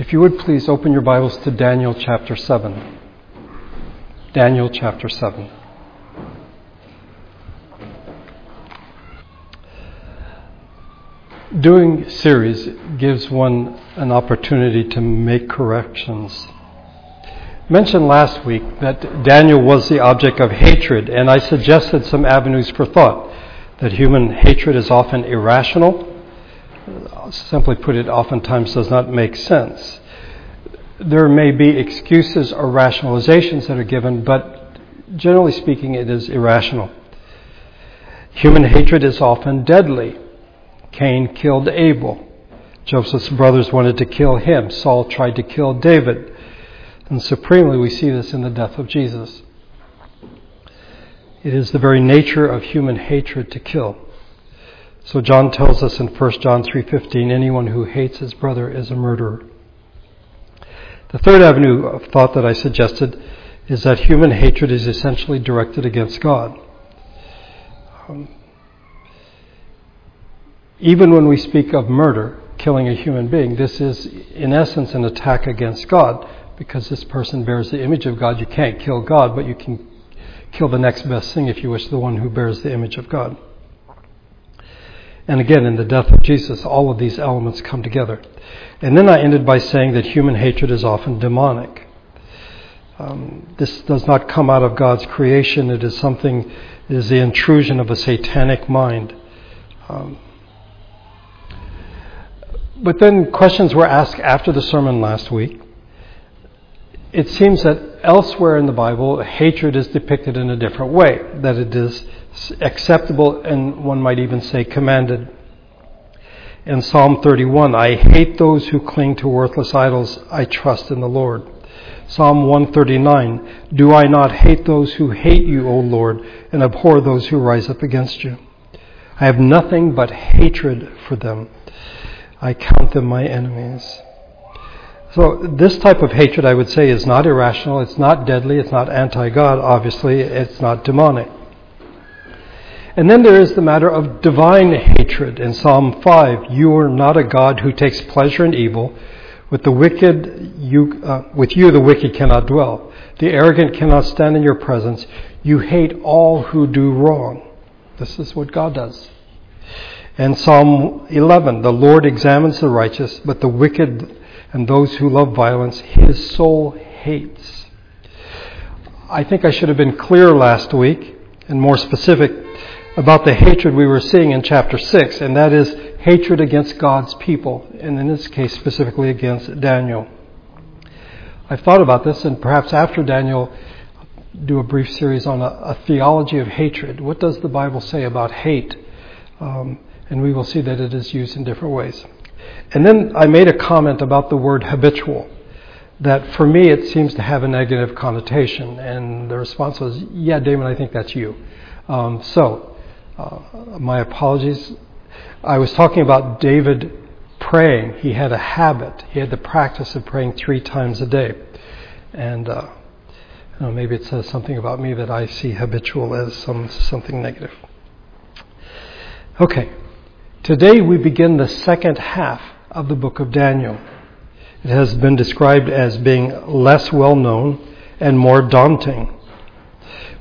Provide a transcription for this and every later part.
If you would please open your Bibles to Daniel chapter 7. Daniel chapter 7. Doing series gives one an opportunity to make corrections. Mentioned last week that Daniel was the object of hatred, and I suggested some avenues for thought. That human hatred is often irrational. Simply put, it oftentimes does not make sense. There may be excuses or rationalizations that are given, but generally speaking, it is irrational. Human hatred is often deadly. Cain killed Abel. Joseph's brothers wanted to kill him. Saul tried to kill David. And supremely, we see this in the death of Jesus. It is the very nature of human hatred to kill. So John tells us in 1 John 3:15 anyone who hates his brother is a murderer. The third avenue of thought that I suggested is that human hatred is essentially directed against God. Um, even when we speak of murder, killing a human being, this is in essence an attack against God because this person bears the image of God. You can't kill God, but you can kill the next best thing, if you wish, the one who bears the image of God. And again, in the death of Jesus, all of these elements come together. And then I ended by saying that human hatred is often demonic. Um, this does not come out of God's creation. It is something, it is the intrusion of a satanic mind. Um, but then questions were asked after the sermon last week. It seems that elsewhere in the Bible, hatred is depicted in a different way, that it is acceptable and one might even say commanded. In Psalm 31, I hate those who cling to worthless idols, I trust in the Lord. Psalm 139, Do I not hate those who hate you, O Lord, and abhor those who rise up against you? I have nothing but hatred for them. I count them my enemies. So, this type of hatred, I would say, is not irrational, it's not deadly, it's not anti God, obviously, it's not demonic. And then there is the matter of divine hatred. In Psalm 5, you are not a God who takes pleasure in evil. With the wicked, you, uh, with you the wicked cannot dwell. The arrogant cannot stand in your presence. You hate all who do wrong. This is what God does. And Psalm 11, the Lord examines the righteous, but the wicked and those who love violence, his soul hates. I think I should have been clear last week and more specific about the hatred we were seeing in chapter 6, and that is hatred against God's people, and in this case specifically against Daniel. I've thought about this, and perhaps after Daniel, do a brief series on a, a theology of hatred. What does the Bible say about hate? Um, and we will see that it is used in different ways. And then I made a comment about the word habitual, that for me it seems to have a negative connotation. And the response was, Yeah, Damon, I think that's you. Um, so, uh, my apologies. I was talking about David praying. He had a habit, he had the practice of praying three times a day. And uh, know, maybe it says something about me that I see habitual as some, something negative. Okay. Today we begin the second half of the book of Daniel. It has been described as being less well known and more daunting.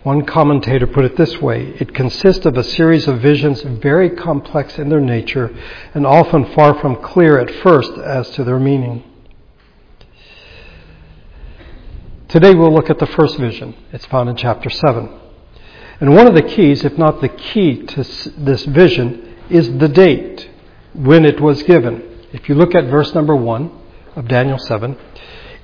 One commentator put it this way it consists of a series of visions very complex in their nature and often far from clear at first as to their meaning. Today we'll look at the first vision. It's found in chapter 7. And one of the keys, if not the key to this vision, is the date when it was given. If you look at verse number 1 of Daniel 7,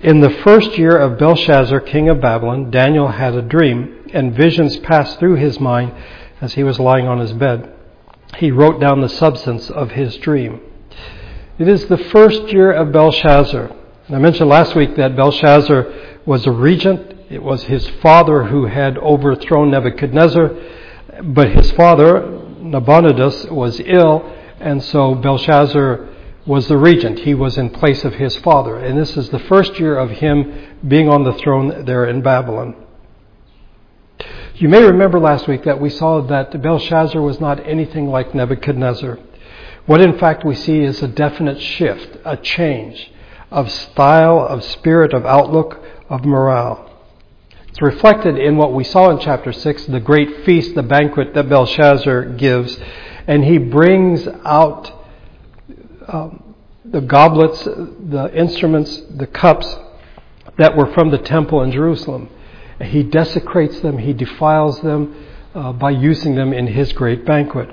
in the first year of Belshazzar, king of Babylon, Daniel had a dream, and visions passed through his mind as he was lying on his bed. He wrote down the substance of his dream. It is the first year of Belshazzar. And I mentioned last week that Belshazzar was a regent. It was his father who had overthrown Nebuchadnezzar, but his father, Nabonidus was ill, and so Belshazzar was the regent. He was in place of his father. And this is the first year of him being on the throne there in Babylon. You may remember last week that we saw that Belshazzar was not anything like Nebuchadnezzar. What in fact we see is a definite shift, a change. of style, of spirit, of outlook, of morale. It's reflected in what we saw in chapter 6, the great feast, the banquet that Belshazzar gives. And he brings out um, the goblets, the instruments, the cups that were from the temple in Jerusalem. He desecrates them, he defiles them uh, by using them in his great banquet.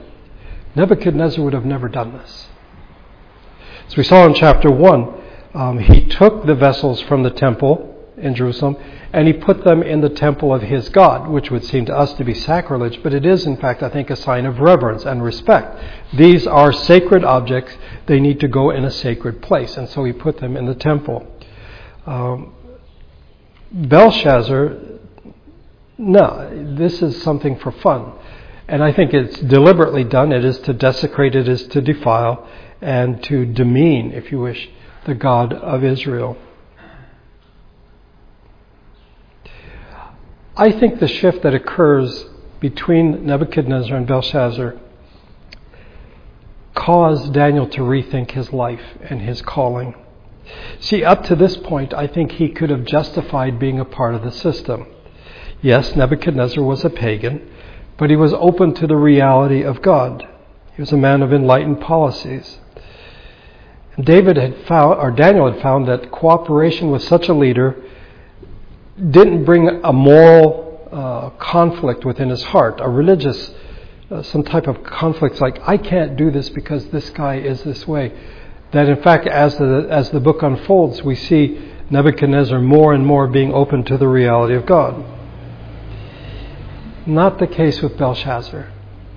Nebuchadnezzar would have never done this. As we saw in chapter 1, um, he took the vessels from the temple in Jerusalem and he put them in the temple of his God, which would seem to us to be sacrilege, but it is, in fact, I think, a sign of reverence and respect. These are sacred objects, they need to go in a sacred place, and so he put them in the temple. Um, Belshazzar, no, this is something for fun. And I think it's deliberately done. It is to desecrate, it is to defile, and to demean, if you wish, the God of Israel. I think the shift that occurs between Nebuchadnezzar and Belshazzar caused Daniel to rethink his life and his calling. See, up to this point, I think he could have justified being a part of the system. Yes, Nebuchadnezzar was a pagan, but he was open to the reality of God. He was a man of enlightened policies. And David had found, or Daniel had found that cooperation with such a leader didn't bring a moral uh, conflict within his heart, a religious, uh, some type of conflict like, I can't do this because this guy is this way. That in fact, as the, as the book unfolds, we see Nebuchadnezzar more and more being open to the reality of God. Not the case with Belshazzar.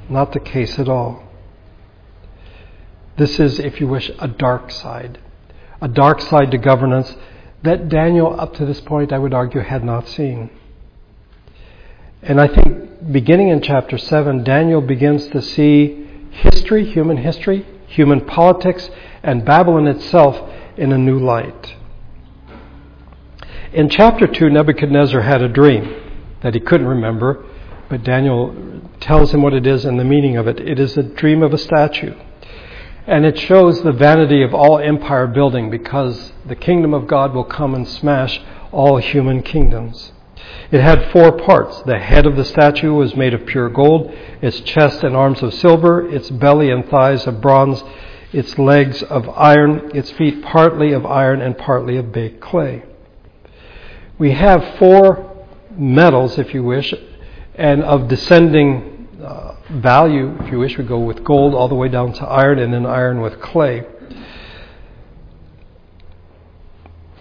Not the case at all. This is, if you wish, a dark side. A dark side to governance that Daniel, up to this point, I would argue, had not seen. And I think beginning in chapter 7, Daniel begins to see history, human history, human politics, and Babylon itself in a new light. In chapter 2, Nebuchadnezzar had a dream that he couldn't remember, but Daniel tells him what it is and the meaning of it. It is a dream of a statue. And it shows the vanity of all empire building because the kingdom of God will come and smash all human kingdoms. It had four parts. The head of the statue was made of pure gold, its chest and arms of silver, its belly and thighs of bronze, its legs of iron, its feet partly of iron and partly of baked clay. We have four metals, if you wish, and of descending value, if you wish, we go with gold all the way down to iron and then iron with clay.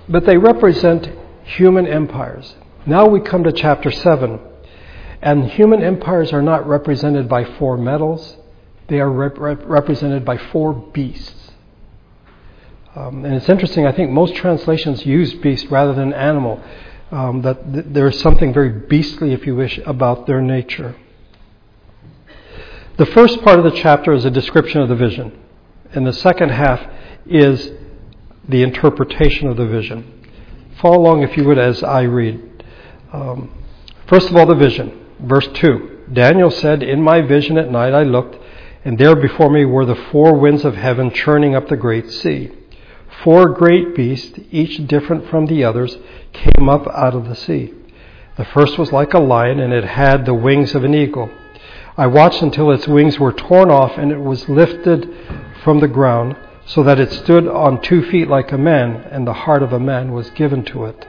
But they represent human empires. Now we come to chapter 7. And human empires are not represented by four metals, they are rep- represented by four beasts. Um, and it's interesting, I think most translations use beast rather than animal. Um, that th- there is something very beastly, if you wish, about their nature. The first part of the chapter is a description of the vision, and the second half is the interpretation of the vision. Follow along, if you would, as I read. Um, first of all, the vision. Verse 2 Daniel said, In my vision at night I looked, and there before me were the four winds of heaven churning up the great sea. Four great beasts, each different from the others, came up out of the sea. The first was like a lion, and it had the wings of an eagle. I watched until its wings were torn off and it was lifted from the ground so that it stood on two feet like a man, and the heart of a man was given to it.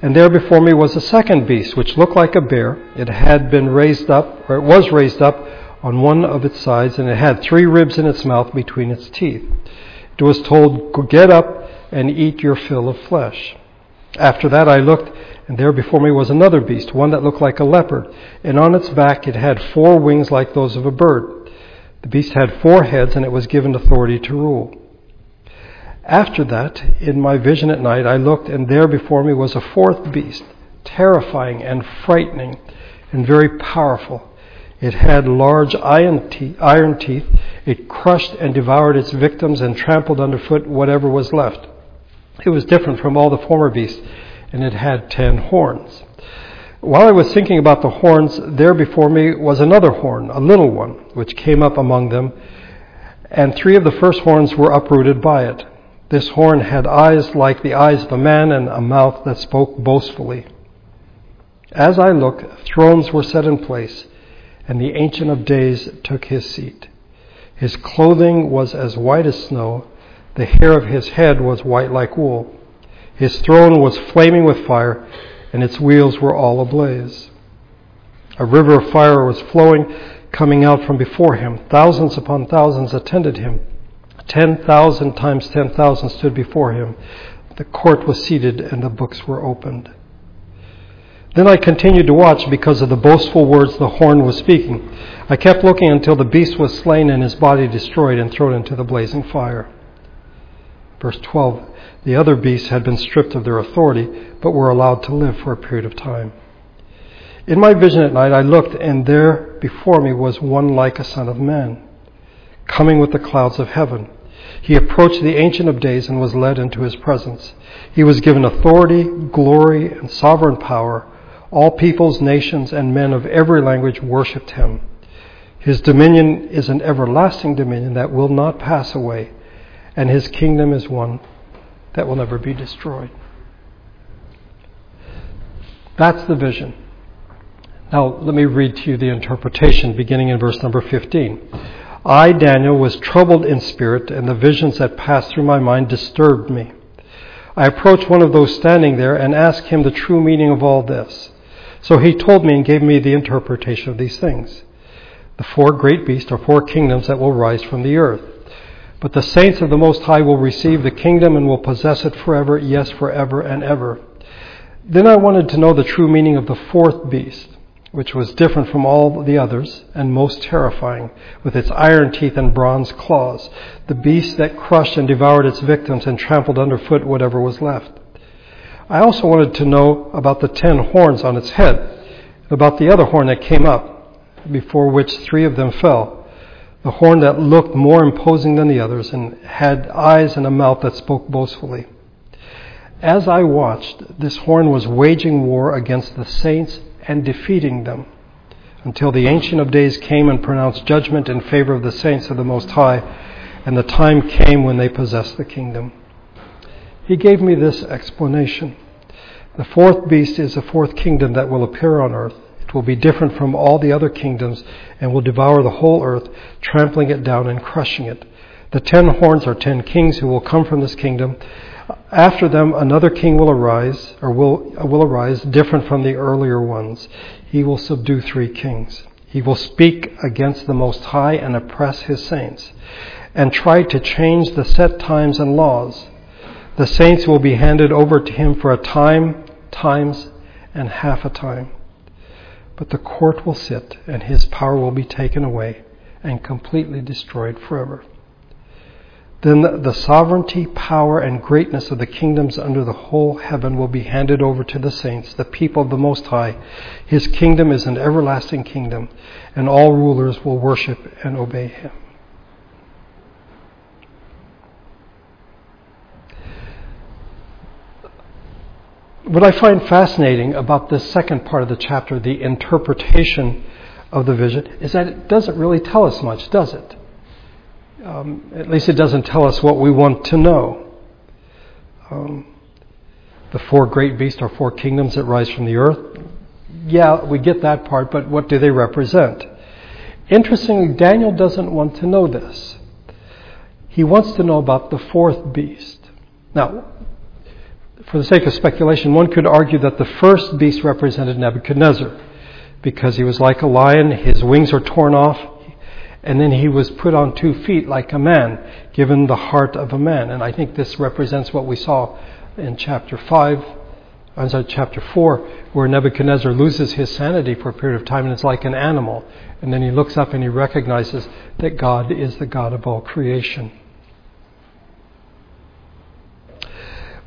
And there before me was a second beast, which looked like a bear. It had been raised up, or it was raised up on one of its sides, and it had three ribs in its mouth between its teeth. It was told, Get up and eat your fill of flesh. After that I looked, and there before me was another beast, one that looked like a leopard, and on its back it had four wings like those of a bird. The beast had four heads, and it was given authority to rule. After that, in my vision at night, I looked, and there before me was a fourth beast, terrifying and frightening, and very powerful. It had large iron, te- iron teeth. It crushed and devoured its victims and trampled underfoot whatever was left. It was different from all the former beasts and it had ten horns. While I was thinking about the horns, there before me was another horn, a little one, which came up among them, and three of the first horns were uprooted by it. This horn had eyes like the eyes of a man and a mouth that spoke boastfully. As I looked, thrones were set in place, and the Ancient of Days took his seat. His clothing was as white as snow, the hair of his head was white like wool. His throne was flaming with fire, and its wheels were all ablaze. A river of fire was flowing, coming out from before him. Thousands upon thousands attended him. Ten thousand times ten thousand stood before him. The court was seated, and the books were opened. Then I continued to watch because of the boastful words the horn was speaking. I kept looking until the beast was slain and his body destroyed and thrown into the blazing fire. Verse 12 The other beasts had been stripped of their authority, but were allowed to live for a period of time. In my vision at night, I looked, and there before me was one like a son of man, coming with the clouds of heaven. He approached the Ancient of Days and was led into his presence. He was given authority, glory, and sovereign power all peoples, nations, and men of every language worshipped him. His dominion is an everlasting dominion that will not pass away, and his kingdom is one that will never be destroyed. That's the vision. Now, let me read to you the interpretation beginning in verse number 15. I, Daniel, was troubled in spirit, and the visions that passed through my mind disturbed me. I approached one of those standing there and asked him the true meaning of all this. So he told me and gave me the interpretation of these things. The four great beasts are four kingdoms that will rise from the earth. But the saints of the Most High will receive the kingdom and will possess it forever, yes, forever and ever. Then I wanted to know the true meaning of the fourth beast, which was different from all the others and most terrifying, with its iron teeth and bronze claws, the beast that crushed and devoured its victims and trampled underfoot whatever was left. I also wanted to know about the ten horns on its head, about the other horn that came up, before which three of them fell, the horn that looked more imposing than the others and had eyes and a mouth that spoke boastfully. As I watched, this horn was waging war against the saints and defeating them until the Ancient of Days came and pronounced judgment in favor of the saints of the Most High, and the time came when they possessed the kingdom. He gave me this explanation. The fourth beast is a fourth kingdom that will appear on earth. Will be different from all the other kingdoms and will devour the whole earth, trampling it down and crushing it. The ten horns are ten kings who will come from this kingdom. After them, another king will arise, or will, will arise, different from the earlier ones. He will subdue three kings. He will speak against the Most High and oppress his saints, and try to change the set times and laws. The saints will be handed over to him for a time, times, and half a time. But the court will sit, and his power will be taken away and completely destroyed forever. Then the sovereignty, power, and greatness of the kingdoms under the whole heaven will be handed over to the saints, the people of the Most High. His kingdom is an everlasting kingdom, and all rulers will worship and obey him. What I find fascinating about this second part of the chapter, the interpretation of the vision, is that it doesn't really tell us much, does it? Um, at least it doesn't tell us what we want to know. Um, the four great beasts are four kingdoms that rise from the earth. Yeah, we get that part, but what do they represent? Interestingly, Daniel doesn't want to know this. He wants to know about the fourth beast. Now, for the sake of speculation, one could argue that the first beast represented Nebuchadnezzar because he was like a lion, his wings are torn off, and then he was put on two feet like a man, given the heart of a man. And I think this represents what we saw in chapter 5, I'm sorry, chapter 4, where Nebuchadnezzar loses his sanity for a period of time and it's like an animal. And then he looks up and he recognizes that God is the God of all creation.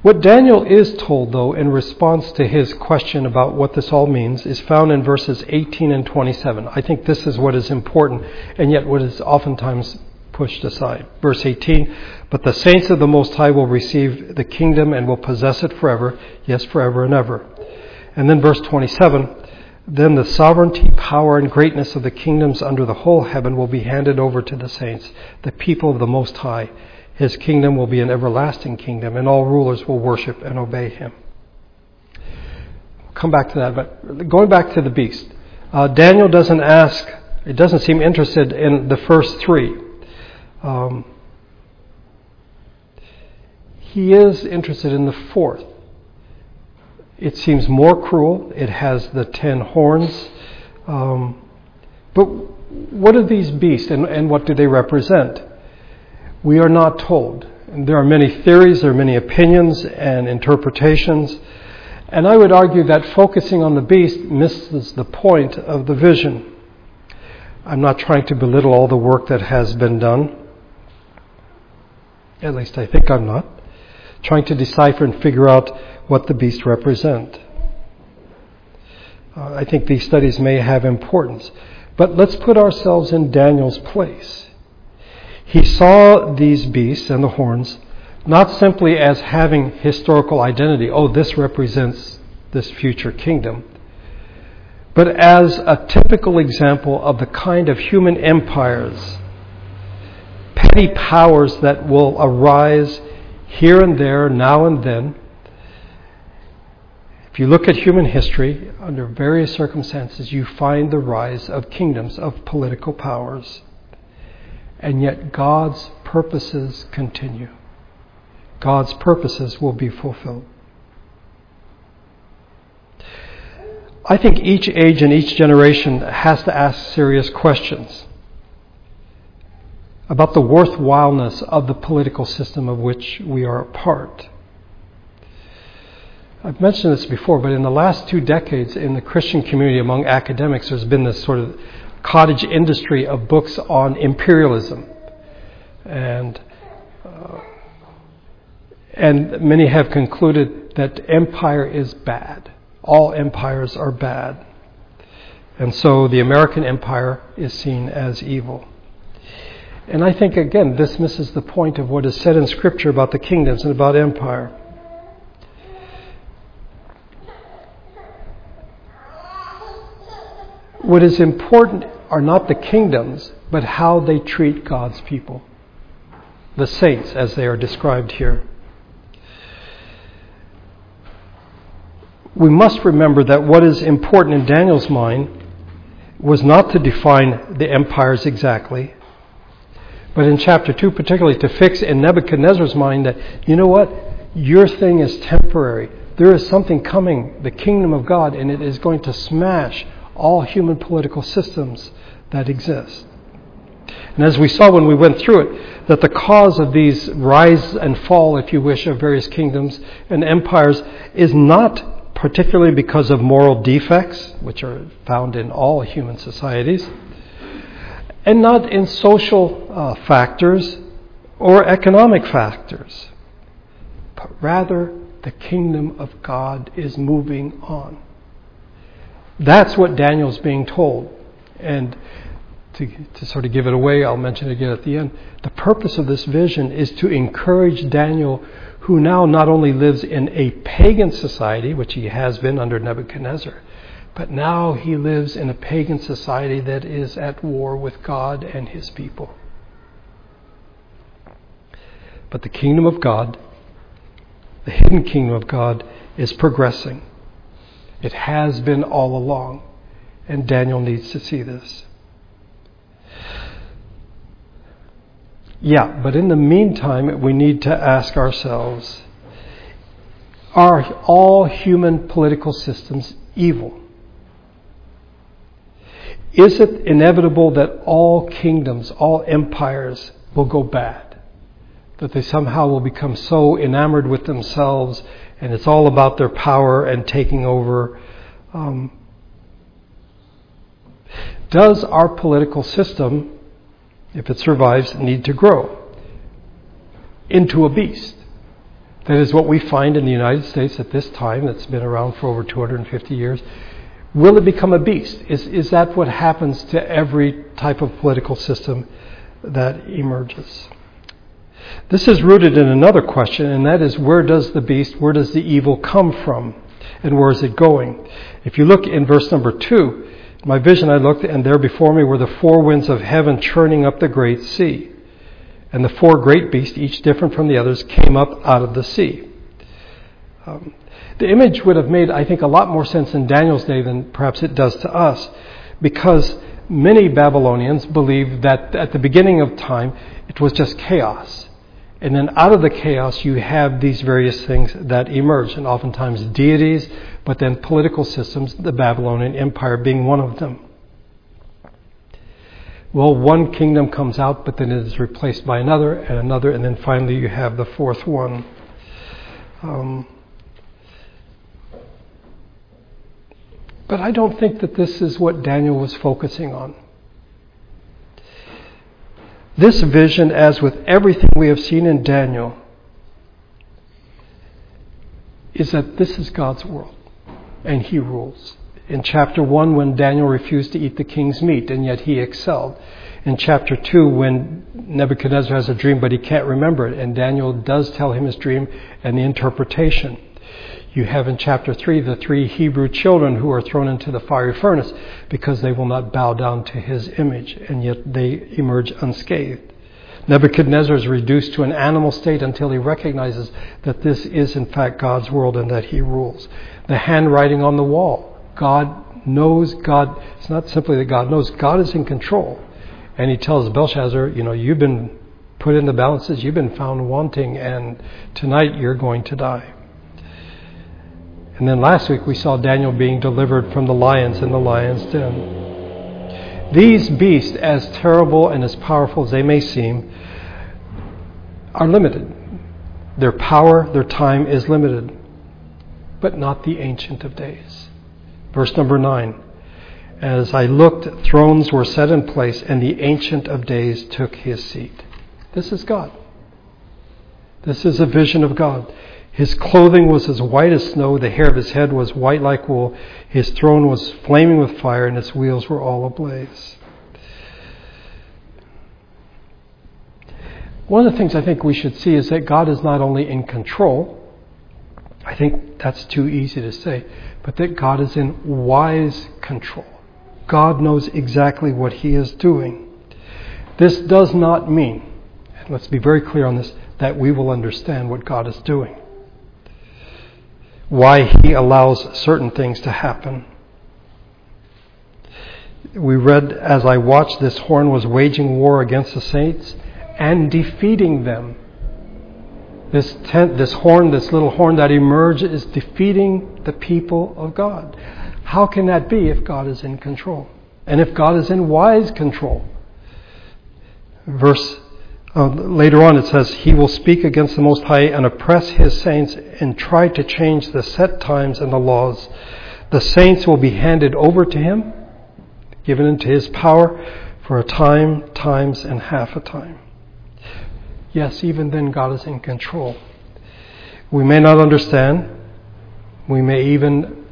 What Daniel is told, though, in response to his question about what this all means, is found in verses 18 and 27. I think this is what is important, and yet what is oftentimes pushed aside. Verse 18 But the saints of the Most High will receive the kingdom and will possess it forever, yes, forever and ever. And then verse 27 Then the sovereignty, power, and greatness of the kingdoms under the whole heaven will be handed over to the saints, the people of the Most High His kingdom will be an everlasting kingdom, and all rulers will worship and obey him. I'll come back to that, but going back to the beast, uh, Daniel doesn't ask, it doesn't seem interested in the first three. Um, he is interested in the fourth. It seems more cruel. It has the ten horns. Um, but what are these beasts and, and what do they represent? We are not told. And there are many theories, there are many opinions and interpretations. And I would argue that focusing on the beast misses the point of the vision. I'm not trying to belittle all the work that has been done. At least I think I'm not. Trying to decipher and figure out what the beast represent. Uh, I think these studies may have importance. But let's put ourselves in Daniel's place. He saw these beasts and the horns not simply as having historical identity, oh, this represents this future kingdom, but as a typical example of the kind of human empires, petty powers that will arise here and there, now and then. If you look at human history, under various circumstances, you find the rise of kingdoms, of political powers and yet God's purposes continue. God's purposes will be fulfilled. I think each age and each generation has to ask serious questions about the worthwhileness of the political system of which we are a part. I've mentioned this before, but in the last two decades in the Christian community among academics, there's been this sort of cottage industry of books on imperialism. And, uh, and many have concluded that empire is bad. All empires are bad. And so the American empire is seen as evil. And I think, again, this misses the point of what is said in Scripture about the kingdoms and about empire. What is important are not the kingdoms, but how they treat God's people, the saints as they are described here. We must remember that what is important in Daniel's mind was not to define the empires exactly, but in chapter 2, particularly to fix in Nebuchadnezzar's mind that, you know what, your thing is temporary. There is something coming, the kingdom of God, and it is going to smash all human political systems that exist. And as we saw when we went through it, that the cause of these rise and fall, if you wish, of various kingdoms and empires is not particularly because of moral defects, which are found in all human societies, and not in social uh, factors or economic factors, but rather the kingdom of God is moving on. That's what Daniel's being told. And to, to sort of give it away, I'll mention it again at the end. The purpose of this vision is to encourage Daniel, who now not only lives in a pagan society, which he has been under Nebuchadnezzar, but now he lives in a pagan society that is at war with God and his people. But the kingdom of God, the hidden kingdom of God, is progressing. It has been all along. And Daniel needs to see this. Yeah, but in the meantime, we need to ask ourselves are all human political systems evil? Is it inevitable that all kingdoms, all empires will go bad? That they somehow will become so enamored with themselves and it's all about their power and taking over. Um, does our political system, if it survives, need to grow into a beast? That is what we find in the United States at this time, that's been around for over 250 years. Will it become a beast? Is, is that what happens to every type of political system that emerges? This is rooted in another question, and that is where does the beast, where does the evil come from, and where is it going? If you look in verse number 2, my vision I looked, and there before me were the four winds of heaven churning up the great sea. And the four great beasts, each different from the others, came up out of the sea. Um, the image would have made, I think, a lot more sense in Daniel's day than perhaps it does to us, because many Babylonians believed that at the beginning of time it was just chaos. And then out of the chaos, you have these various things that emerge, and oftentimes deities, but then political systems, the Babylonian Empire being one of them. Well, one kingdom comes out, but then it is replaced by another and another, and then finally you have the fourth one. Um, but I don't think that this is what Daniel was focusing on. This vision, as with everything we have seen in Daniel, is that this is God's world and He rules. In chapter 1, when Daniel refused to eat the king's meat, and yet he excelled. In chapter 2, when Nebuchadnezzar has a dream, but he can't remember it, and Daniel does tell him his dream and the interpretation. You have in chapter 3 the three Hebrew children who are thrown into the fiery furnace because they will not bow down to his image, and yet they emerge unscathed. Nebuchadnezzar is reduced to an animal state until he recognizes that this is in fact God's world and that he rules. The handwriting on the wall. God knows, God, it's not simply that God knows, God is in control. And he tells Belshazzar, you know, you've been put in the balances, you've been found wanting, and tonight you're going to die. And then last week we saw Daniel being delivered from the lions in the lion's den. These beasts, as terrible and as powerful as they may seem, are limited. Their power, their time is limited, but not the Ancient of Days. Verse number 9 As I looked, thrones were set in place, and the Ancient of Days took his seat. This is God. This is a vision of God. His clothing was as white as snow, the hair of his head was white like wool, his throne was flaming with fire, and its wheels were all ablaze. One of the things I think we should see is that God is not only in control, I think that's too easy to say, but that God is in wise control. God knows exactly what He is doing. This does not mean, and let's be very clear on this, that we will understand what God is doing why he allows certain things to happen. We read, as I watched, this horn was waging war against the saints and defeating them. This, tent, this horn, this little horn that emerged, is defeating the people of God. How can that be if God is in control? And if God is in wise control? Verse uh, later on, it says, He will speak against the Most High and oppress His saints and try to change the set times and the laws. The saints will be handed over to Him, given into His power for a time, times, and half a time. Yes, even then, God is in control. We may not understand. We may even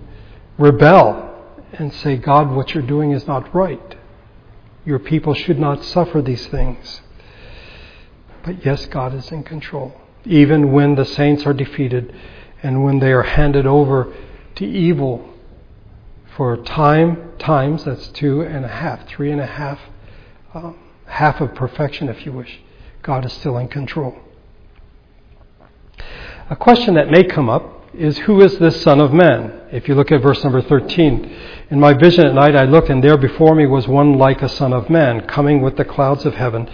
rebel and say, God, what you're doing is not right. Your people should not suffer these things. But yes, God is in control. Even when the saints are defeated and when they are handed over to evil for time, times, that's two and a half, three and a half, um, half of perfection, if you wish, God is still in control. A question that may come up is who is this Son of Man? If you look at verse number 13. In my vision at night I looked, and there before me was one like a Son of Man, coming with the clouds of heaven.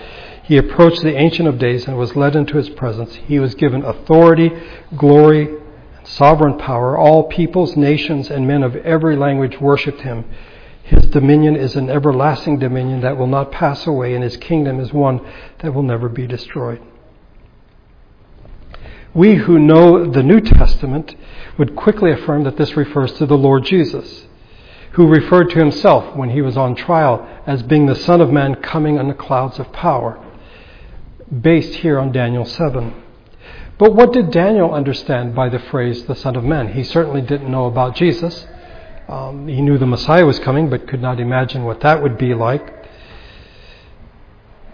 He approached the Ancient of Days and was led into his presence. He was given authority, glory, and sovereign power. All peoples, nations, and men of every language worshipped him. His dominion is an everlasting dominion that will not pass away, and his kingdom is one that will never be destroyed. We who know the New Testament would quickly affirm that this refers to the Lord Jesus, who referred to himself when he was on trial as being the Son of Man coming on the clouds of power based here on Daniel 7. But what did Daniel understand by the phrase the Son of Man? He certainly didn't know about Jesus. Um, he knew the Messiah was coming, but could not imagine what that would be like.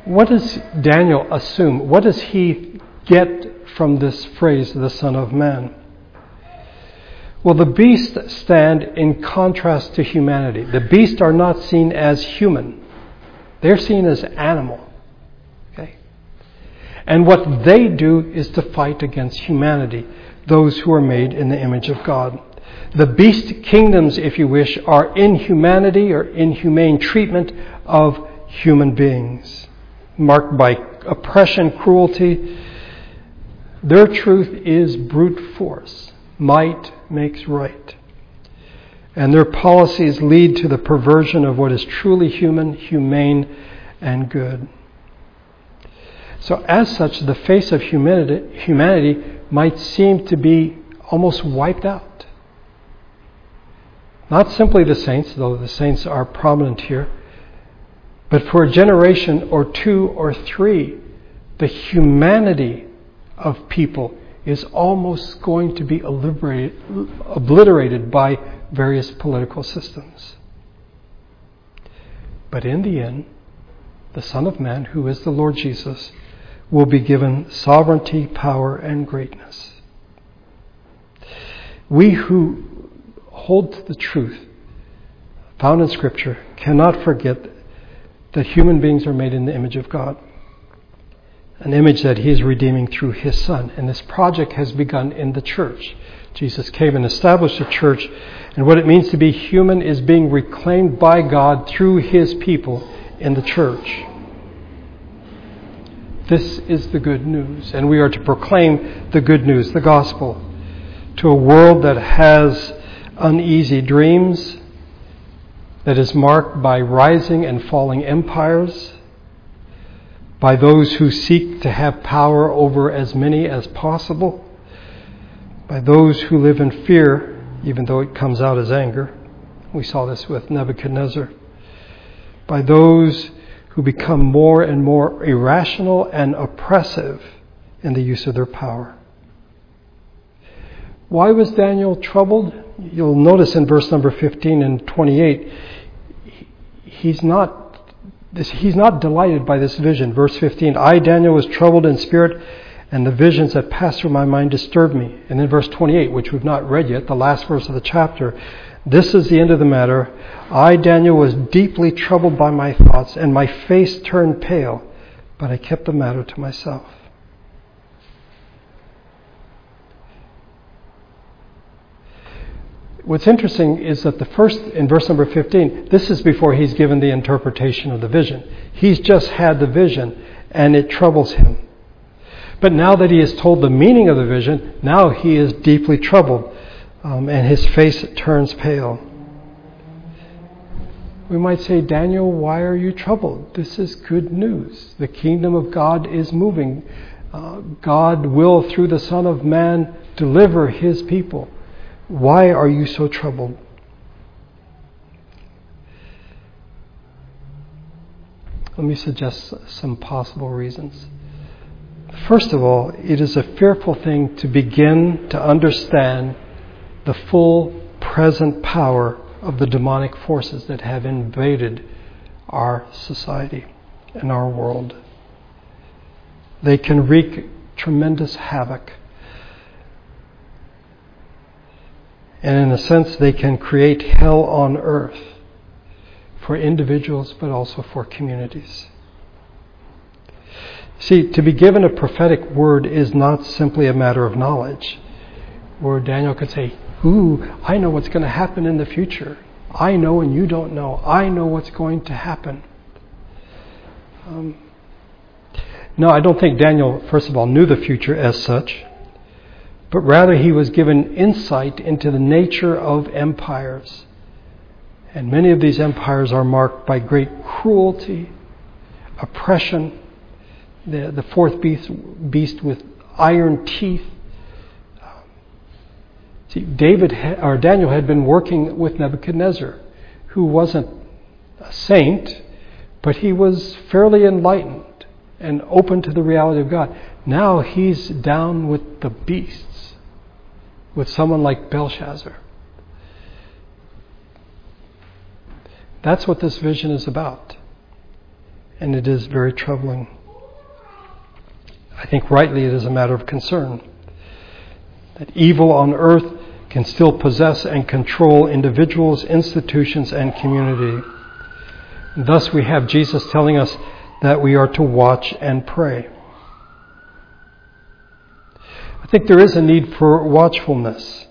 What does Daniel assume? What does he get from this phrase, the Son of Man? Well, the beasts stand in contrast to humanity. The beasts are not seen as human, they're seen as animal. And what they do is to fight against humanity, those who are made in the image of God. The beast kingdoms, if you wish, are inhumanity or inhumane treatment of human beings, marked by oppression, cruelty. Their truth is brute force. Might makes right. And their policies lead to the perversion of what is truly human, humane, and good. So, as such, the face of humanity, humanity might seem to be almost wiped out. Not simply the saints, though the saints are prominent here, but for a generation or two or three, the humanity of people is almost going to be obliterated by various political systems. But in the end, the Son of Man, who is the Lord Jesus, will be given sovereignty, power, and greatness. We who hold to the truth found in Scripture cannot forget that human beings are made in the image of God, an image that He is redeeming through His Son. And this project has begun in the church. Jesus came and established a church, and what it means to be human is being reclaimed by God through His people in the church. This is the good news, and we are to proclaim the good news, the gospel, to a world that has uneasy dreams, that is marked by rising and falling empires, by those who seek to have power over as many as possible, by those who live in fear, even though it comes out as anger. We saw this with Nebuchadnezzar. By those who become more and more irrational and oppressive in the use of their power. Why was Daniel troubled? You'll notice in verse number 15 and 28, he's not, he's not delighted by this vision. Verse 15, I, Daniel, was troubled in spirit, and the visions that passed through my mind disturbed me. And then verse 28, which we've not read yet, the last verse of the chapter, this is the end of the matter. I, Daniel, was deeply troubled by my thoughts, and my face turned pale, but I kept the matter to myself. What's interesting is that the first, in verse number 15, this is before he's given the interpretation of the vision. He's just had the vision, and it troubles him. But now that he is told the meaning of the vision, now he is deeply troubled um, and his face turns pale. We might say, Daniel, why are you troubled? This is good news. The kingdom of God is moving. Uh, God will, through the Son of Man, deliver his people. Why are you so troubled? Let me suggest some possible reasons. First of all, it is a fearful thing to begin to understand the full present power of the demonic forces that have invaded our society and our world. They can wreak tremendous havoc. And in a sense, they can create hell on earth for individuals, but also for communities. See, to be given a prophetic word is not simply a matter of knowledge, where Daniel could say, Ooh, I know what's going to happen in the future. I know and you don't know. I know what's going to happen. Um, no, I don't think Daniel, first of all, knew the future as such, but rather he was given insight into the nature of empires. And many of these empires are marked by great cruelty, oppression, the, the fourth beast, beast with iron teeth, See, David or Daniel had been working with Nebuchadnezzar, who wasn't a saint, but he was fairly enlightened and open to the reality of God. Now he's down with the beasts, with someone like Belshazzar. That's what this vision is about. And it is very troubling. I think rightly it is a matter of concern that evil on earth can still possess and control individuals, institutions, and community. Thus, we have Jesus telling us that we are to watch and pray. I think there is a need for watchfulness.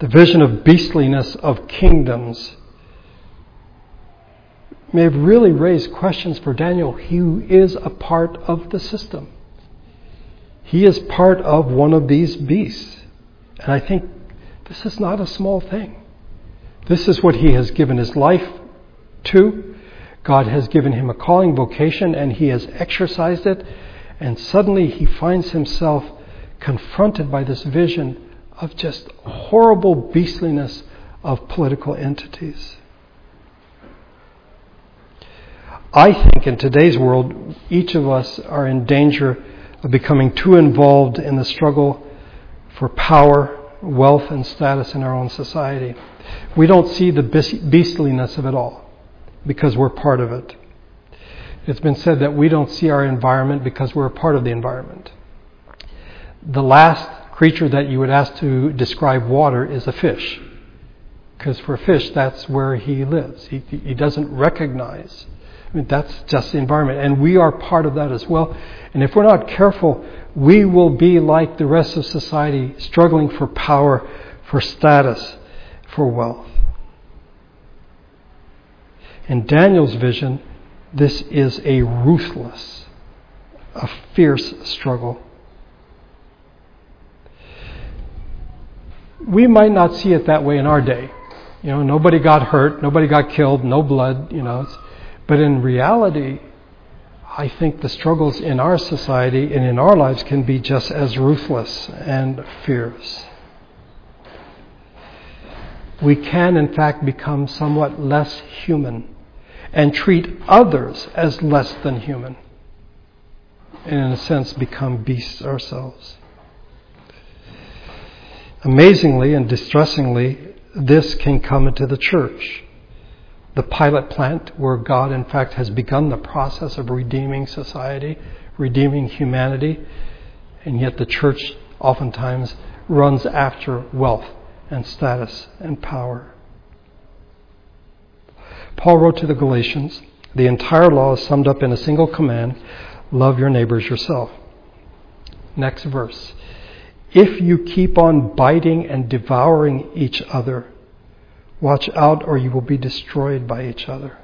The vision of beastliness of kingdoms may have really raised questions for Daniel. He is a part of the system. He is part of one of these beasts. And I think this is not a small thing. This is what he has given his life to. God has given him a calling vocation and he has exercised it. And suddenly he finds himself confronted by this vision of just horrible beastliness of political entities. I think in today's world, each of us are in danger of becoming too involved in the struggle for power, wealth, and status in our own society. We don't see the beastliness of it all because we're part of it. It's been said that we don't see our environment because we're a part of the environment. The last creature that you would ask to describe water is a fish. Because for a fish, that's where he lives. He, he doesn't recognize I mean, that's just the environment. And we are part of that as well. And if we're not careful, we will be like the rest of society, struggling for power, for status, for wealth. In Daniel's vision, this is a ruthless, a fierce struggle. We might not see it that way in our day. You know, nobody got hurt, nobody got killed, no blood, you know. But in reality, I think the struggles in our society and in our lives can be just as ruthless and fierce. We can, in fact, become somewhat less human and treat others as less than human, and in a sense, become beasts ourselves. Amazingly and distressingly, this can come into the church the pilot plant where God, in fact, has begun the process of redeeming society, redeeming humanity, and yet the church oftentimes runs after wealth and status and power. Paul wrote to the Galatians the entire law is summed up in a single command love your neighbors yourself. Next verse. If you keep on biting and devouring each other, Watch out, or you will be destroyed by each other.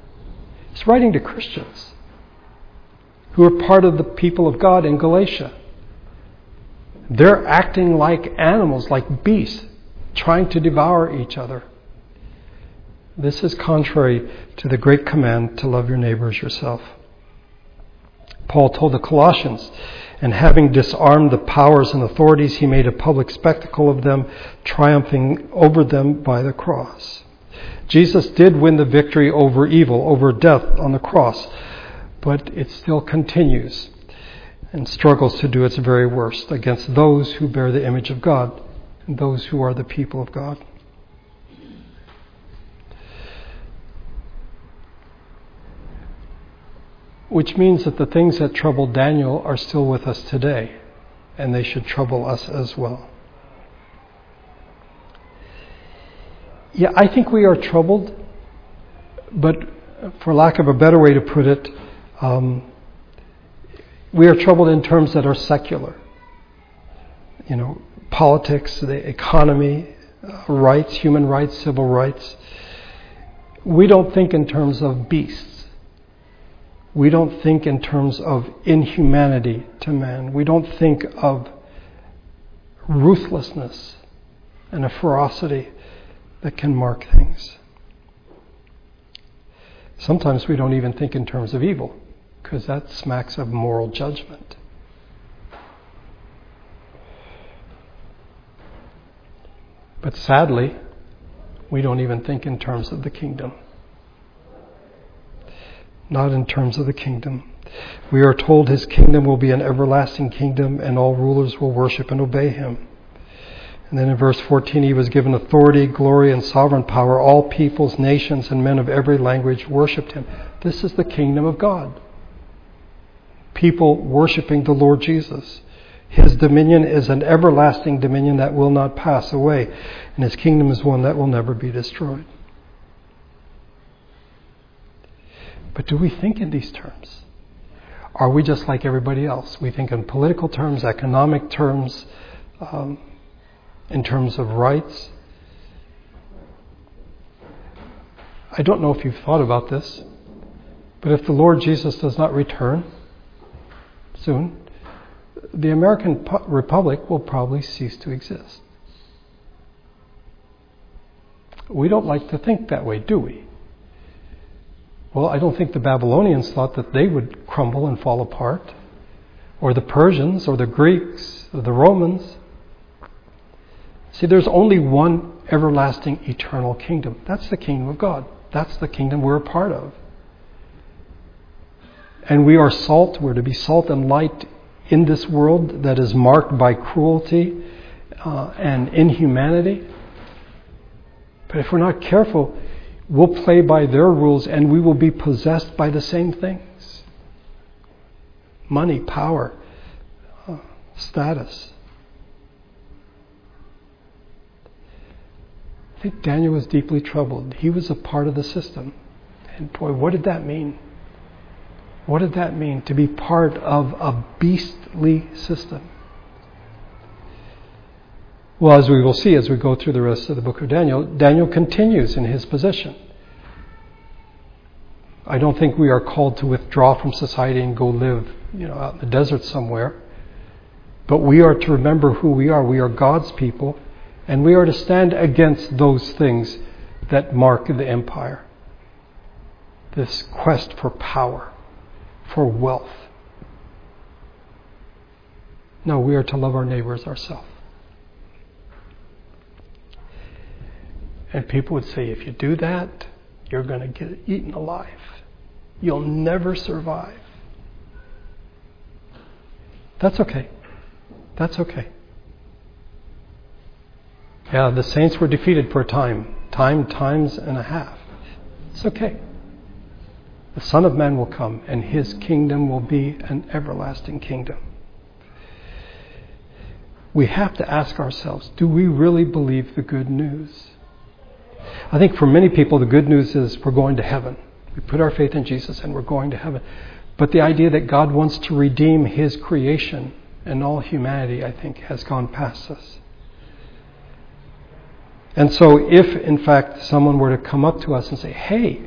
He's writing to Christians who are part of the people of God in Galatia. They're acting like animals, like beasts, trying to devour each other. This is contrary to the great command to love your neighbors yourself. Paul told the Colossians, and having disarmed the powers and authorities, he made a public spectacle of them, triumphing over them by the cross. Jesus did win the victory over evil, over death on the cross, but it still continues and struggles to do its very worst against those who bear the image of God and those who are the people of God. Which means that the things that troubled Daniel are still with us today, and they should trouble us as well. Yeah, I think we are troubled, but for lack of a better way to put it, um, we are troubled in terms that are secular. You know, politics, the economy, uh, rights, human rights, civil rights. We don't think in terms of beasts. We don't think in terms of inhumanity to man. We don't think of ruthlessness and a ferocity that can mark things. Sometimes we don't even think in terms of evil, because that smacks of moral judgment. But sadly, we don't even think in terms of the kingdom. Not in terms of the kingdom. We are told his kingdom will be an everlasting kingdom and all rulers will worship and obey him. And then in verse 14, he was given authority, glory, and sovereign power. All peoples, nations, and men of every language worshiped him. This is the kingdom of God. People worshiping the Lord Jesus. His dominion is an everlasting dominion that will not pass away, and his kingdom is one that will never be destroyed. But do we think in these terms? Are we just like everybody else? We think in political terms, economic terms, um, in terms of rights. I don't know if you've thought about this, but if the Lord Jesus does not return soon, the American Republic will probably cease to exist. We don't like to think that way, do we? Well, I don't think the Babylonians thought that they would crumble and fall apart, or the Persians, or the Greeks, or the Romans. See, there's only one everlasting eternal kingdom. That's the kingdom of God. That's the kingdom we're a part of. And we are salt. We're to be salt and light in this world that is marked by cruelty uh, and inhumanity. But if we're not careful, we'll play by their rules and we will be possessed by the same things money, power, uh, status. I think Daniel was deeply troubled. He was a part of the system. And boy, what did that mean? What did that mean to be part of a beastly system? Well, as we will see as we go through the rest of the book of Daniel, Daniel continues in his position. I don't think we are called to withdraw from society and go live, you know, out in the desert somewhere. But we are to remember who we are. We are God's people, and we are to stand against those things that mark the empire. This quest for power, for wealth. No, we are to love our neighbors ourselves. And people would say, if you do that, you're going to get eaten alive. You'll never survive. That's okay. That's okay. Yeah, the saints were defeated for a time, time, times and a half. It's okay. The Son of Man will come, and his kingdom will be an everlasting kingdom. We have to ask ourselves do we really believe the good news? I think for many people, the good news is we're going to heaven. We put our faith in Jesus and we're going to heaven. But the idea that God wants to redeem His creation and all humanity, I think, has gone past us. And so, if in fact someone were to come up to us and say, Hey,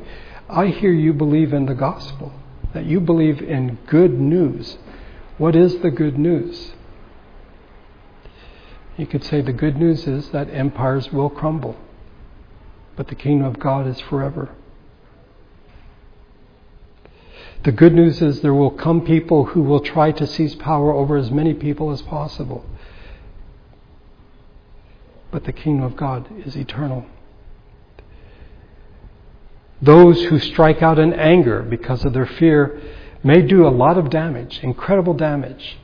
I hear you believe in the gospel, that you believe in good news, what is the good news? You could say the good news is that empires will crumble but the kingdom of God is forever. The good news is there will come people who will try to seize power over as many people as possible. But the kingdom of God is eternal. Those who strike out in anger because of their fear may do a lot of damage, incredible damage.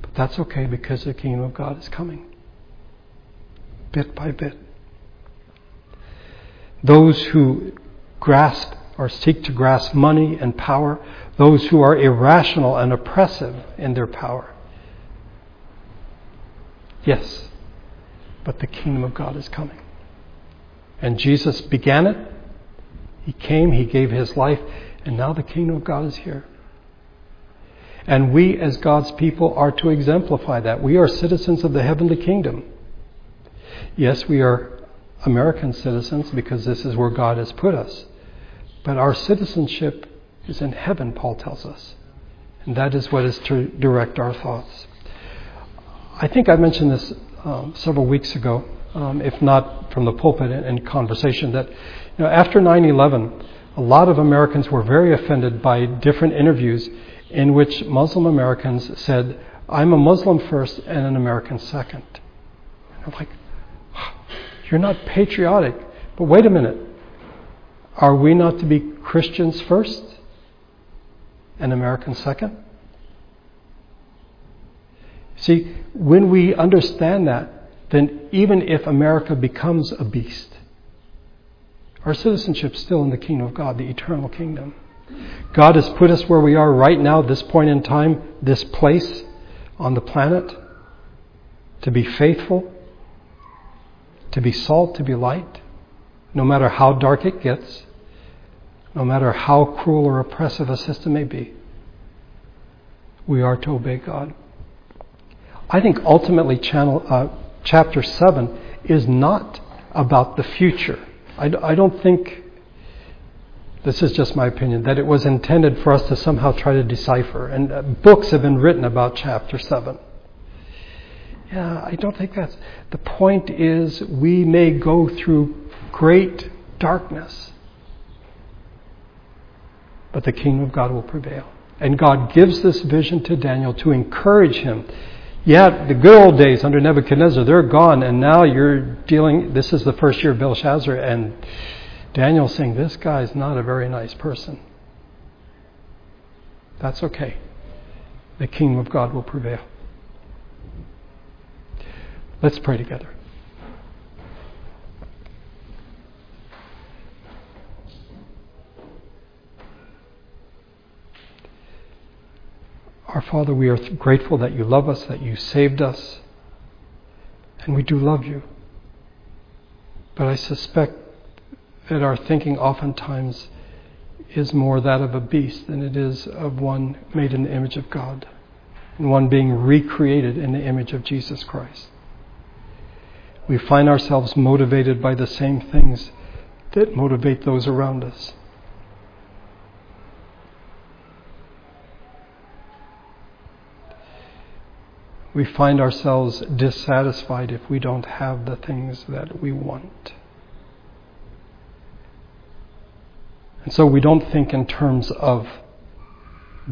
But that's okay because the kingdom of God is coming bit by bit. Those who grasp or seek to grasp money and power, those who are irrational and oppressive in their power. Yes, but the kingdom of God is coming. And Jesus began it. He came, He gave His life, and now the kingdom of God is here. And we, as God's people, are to exemplify that. We are citizens of the heavenly kingdom. Yes, we are American citizens because this is where God has put us. But our citizenship is in heaven, Paul tells us. And that is what is to direct our thoughts. I think I mentioned this um, several weeks ago, um, if not from the pulpit in conversation, that you know, after 9 11, a lot of Americans were very offended by different interviews in which Muslim Americans said, I'm a Muslim first and an American second. And I'm like, you're not patriotic. But wait a minute. Are we not to be Christians first and Americans second? See, when we understand that, then even if America becomes a beast, our citizenship is still in the kingdom of God, the eternal kingdom. God has put us where we are right now, this point in time, this place on the planet, to be faithful, to be salt, to be light, no matter how dark it gets, no matter how cruel or oppressive a system may be. We are to obey God. I think ultimately Daniel, uh, chapter 7 is not about the future. I, I don't think, this is just my opinion, that it was intended for us to somehow try to decipher. And uh, books have been written about chapter 7. Yeah, I don't think that's. The point is, we may go through great darkness, but the kingdom of God will prevail. And God gives this vision to Daniel to encourage him. Yeah, the good old days under Nebuchadnezzar, they're gone, and now you're dealing. This is the first year of Belshazzar, and Daniel's saying, This guy's not a very nice person. That's okay. The kingdom of God will prevail. Let's pray together. Father, we are grateful that you love us, that you saved us, and we do love you. But I suspect that our thinking oftentimes is more that of a beast than it is of one made in the image of God, and one being recreated in the image of Jesus Christ. We find ourselves motivated by the same things that motivate those around us. We find ourselves dissatisfied if we don't have the things that we want. And so we don't think in terms of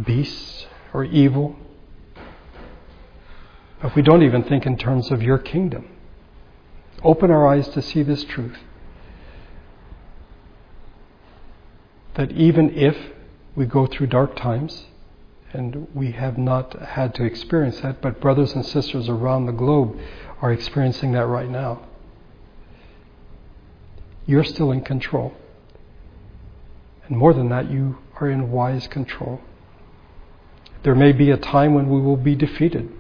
beasts or evil, but we don't even think in terms of your kingdom. Open our eyes to see this truth. That even if we go through dark times, and we have not had to experience that, but brothers and sisters around the globe are experiencing that right now. You're still in control. And more than that, you are in wise control. There may be a time when we will be defeated.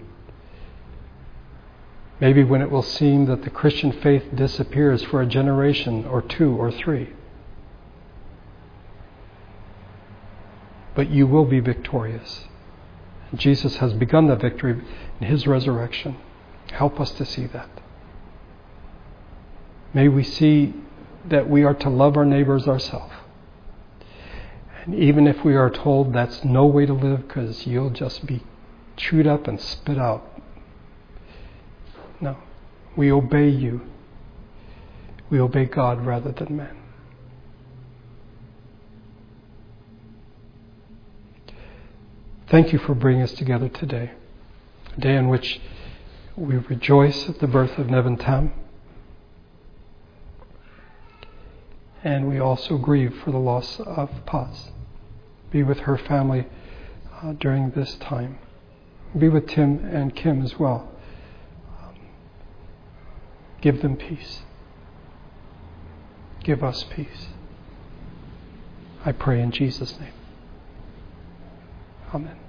Maybe when it will seem that the Christian faith disappears for a generation or two or three. But you will be victorious. Jesus has begun the victory in his resurrection. Help us to see that. May we see that we are to love our neighbors ourselves. And even if we are told that's no way to live because you'll just be chewed up and spit out. No. We obey you. We obey God rather than man. Thank you for bringing us together today, a day in which we rejoice at the birth of Nevin Tam, and we also grieve for the loss of Paz. Be with her family uh, during this time. Be with Tim and Kim as well. Um, give them peace. Give us peace. I pray in Jesus' name. Amen.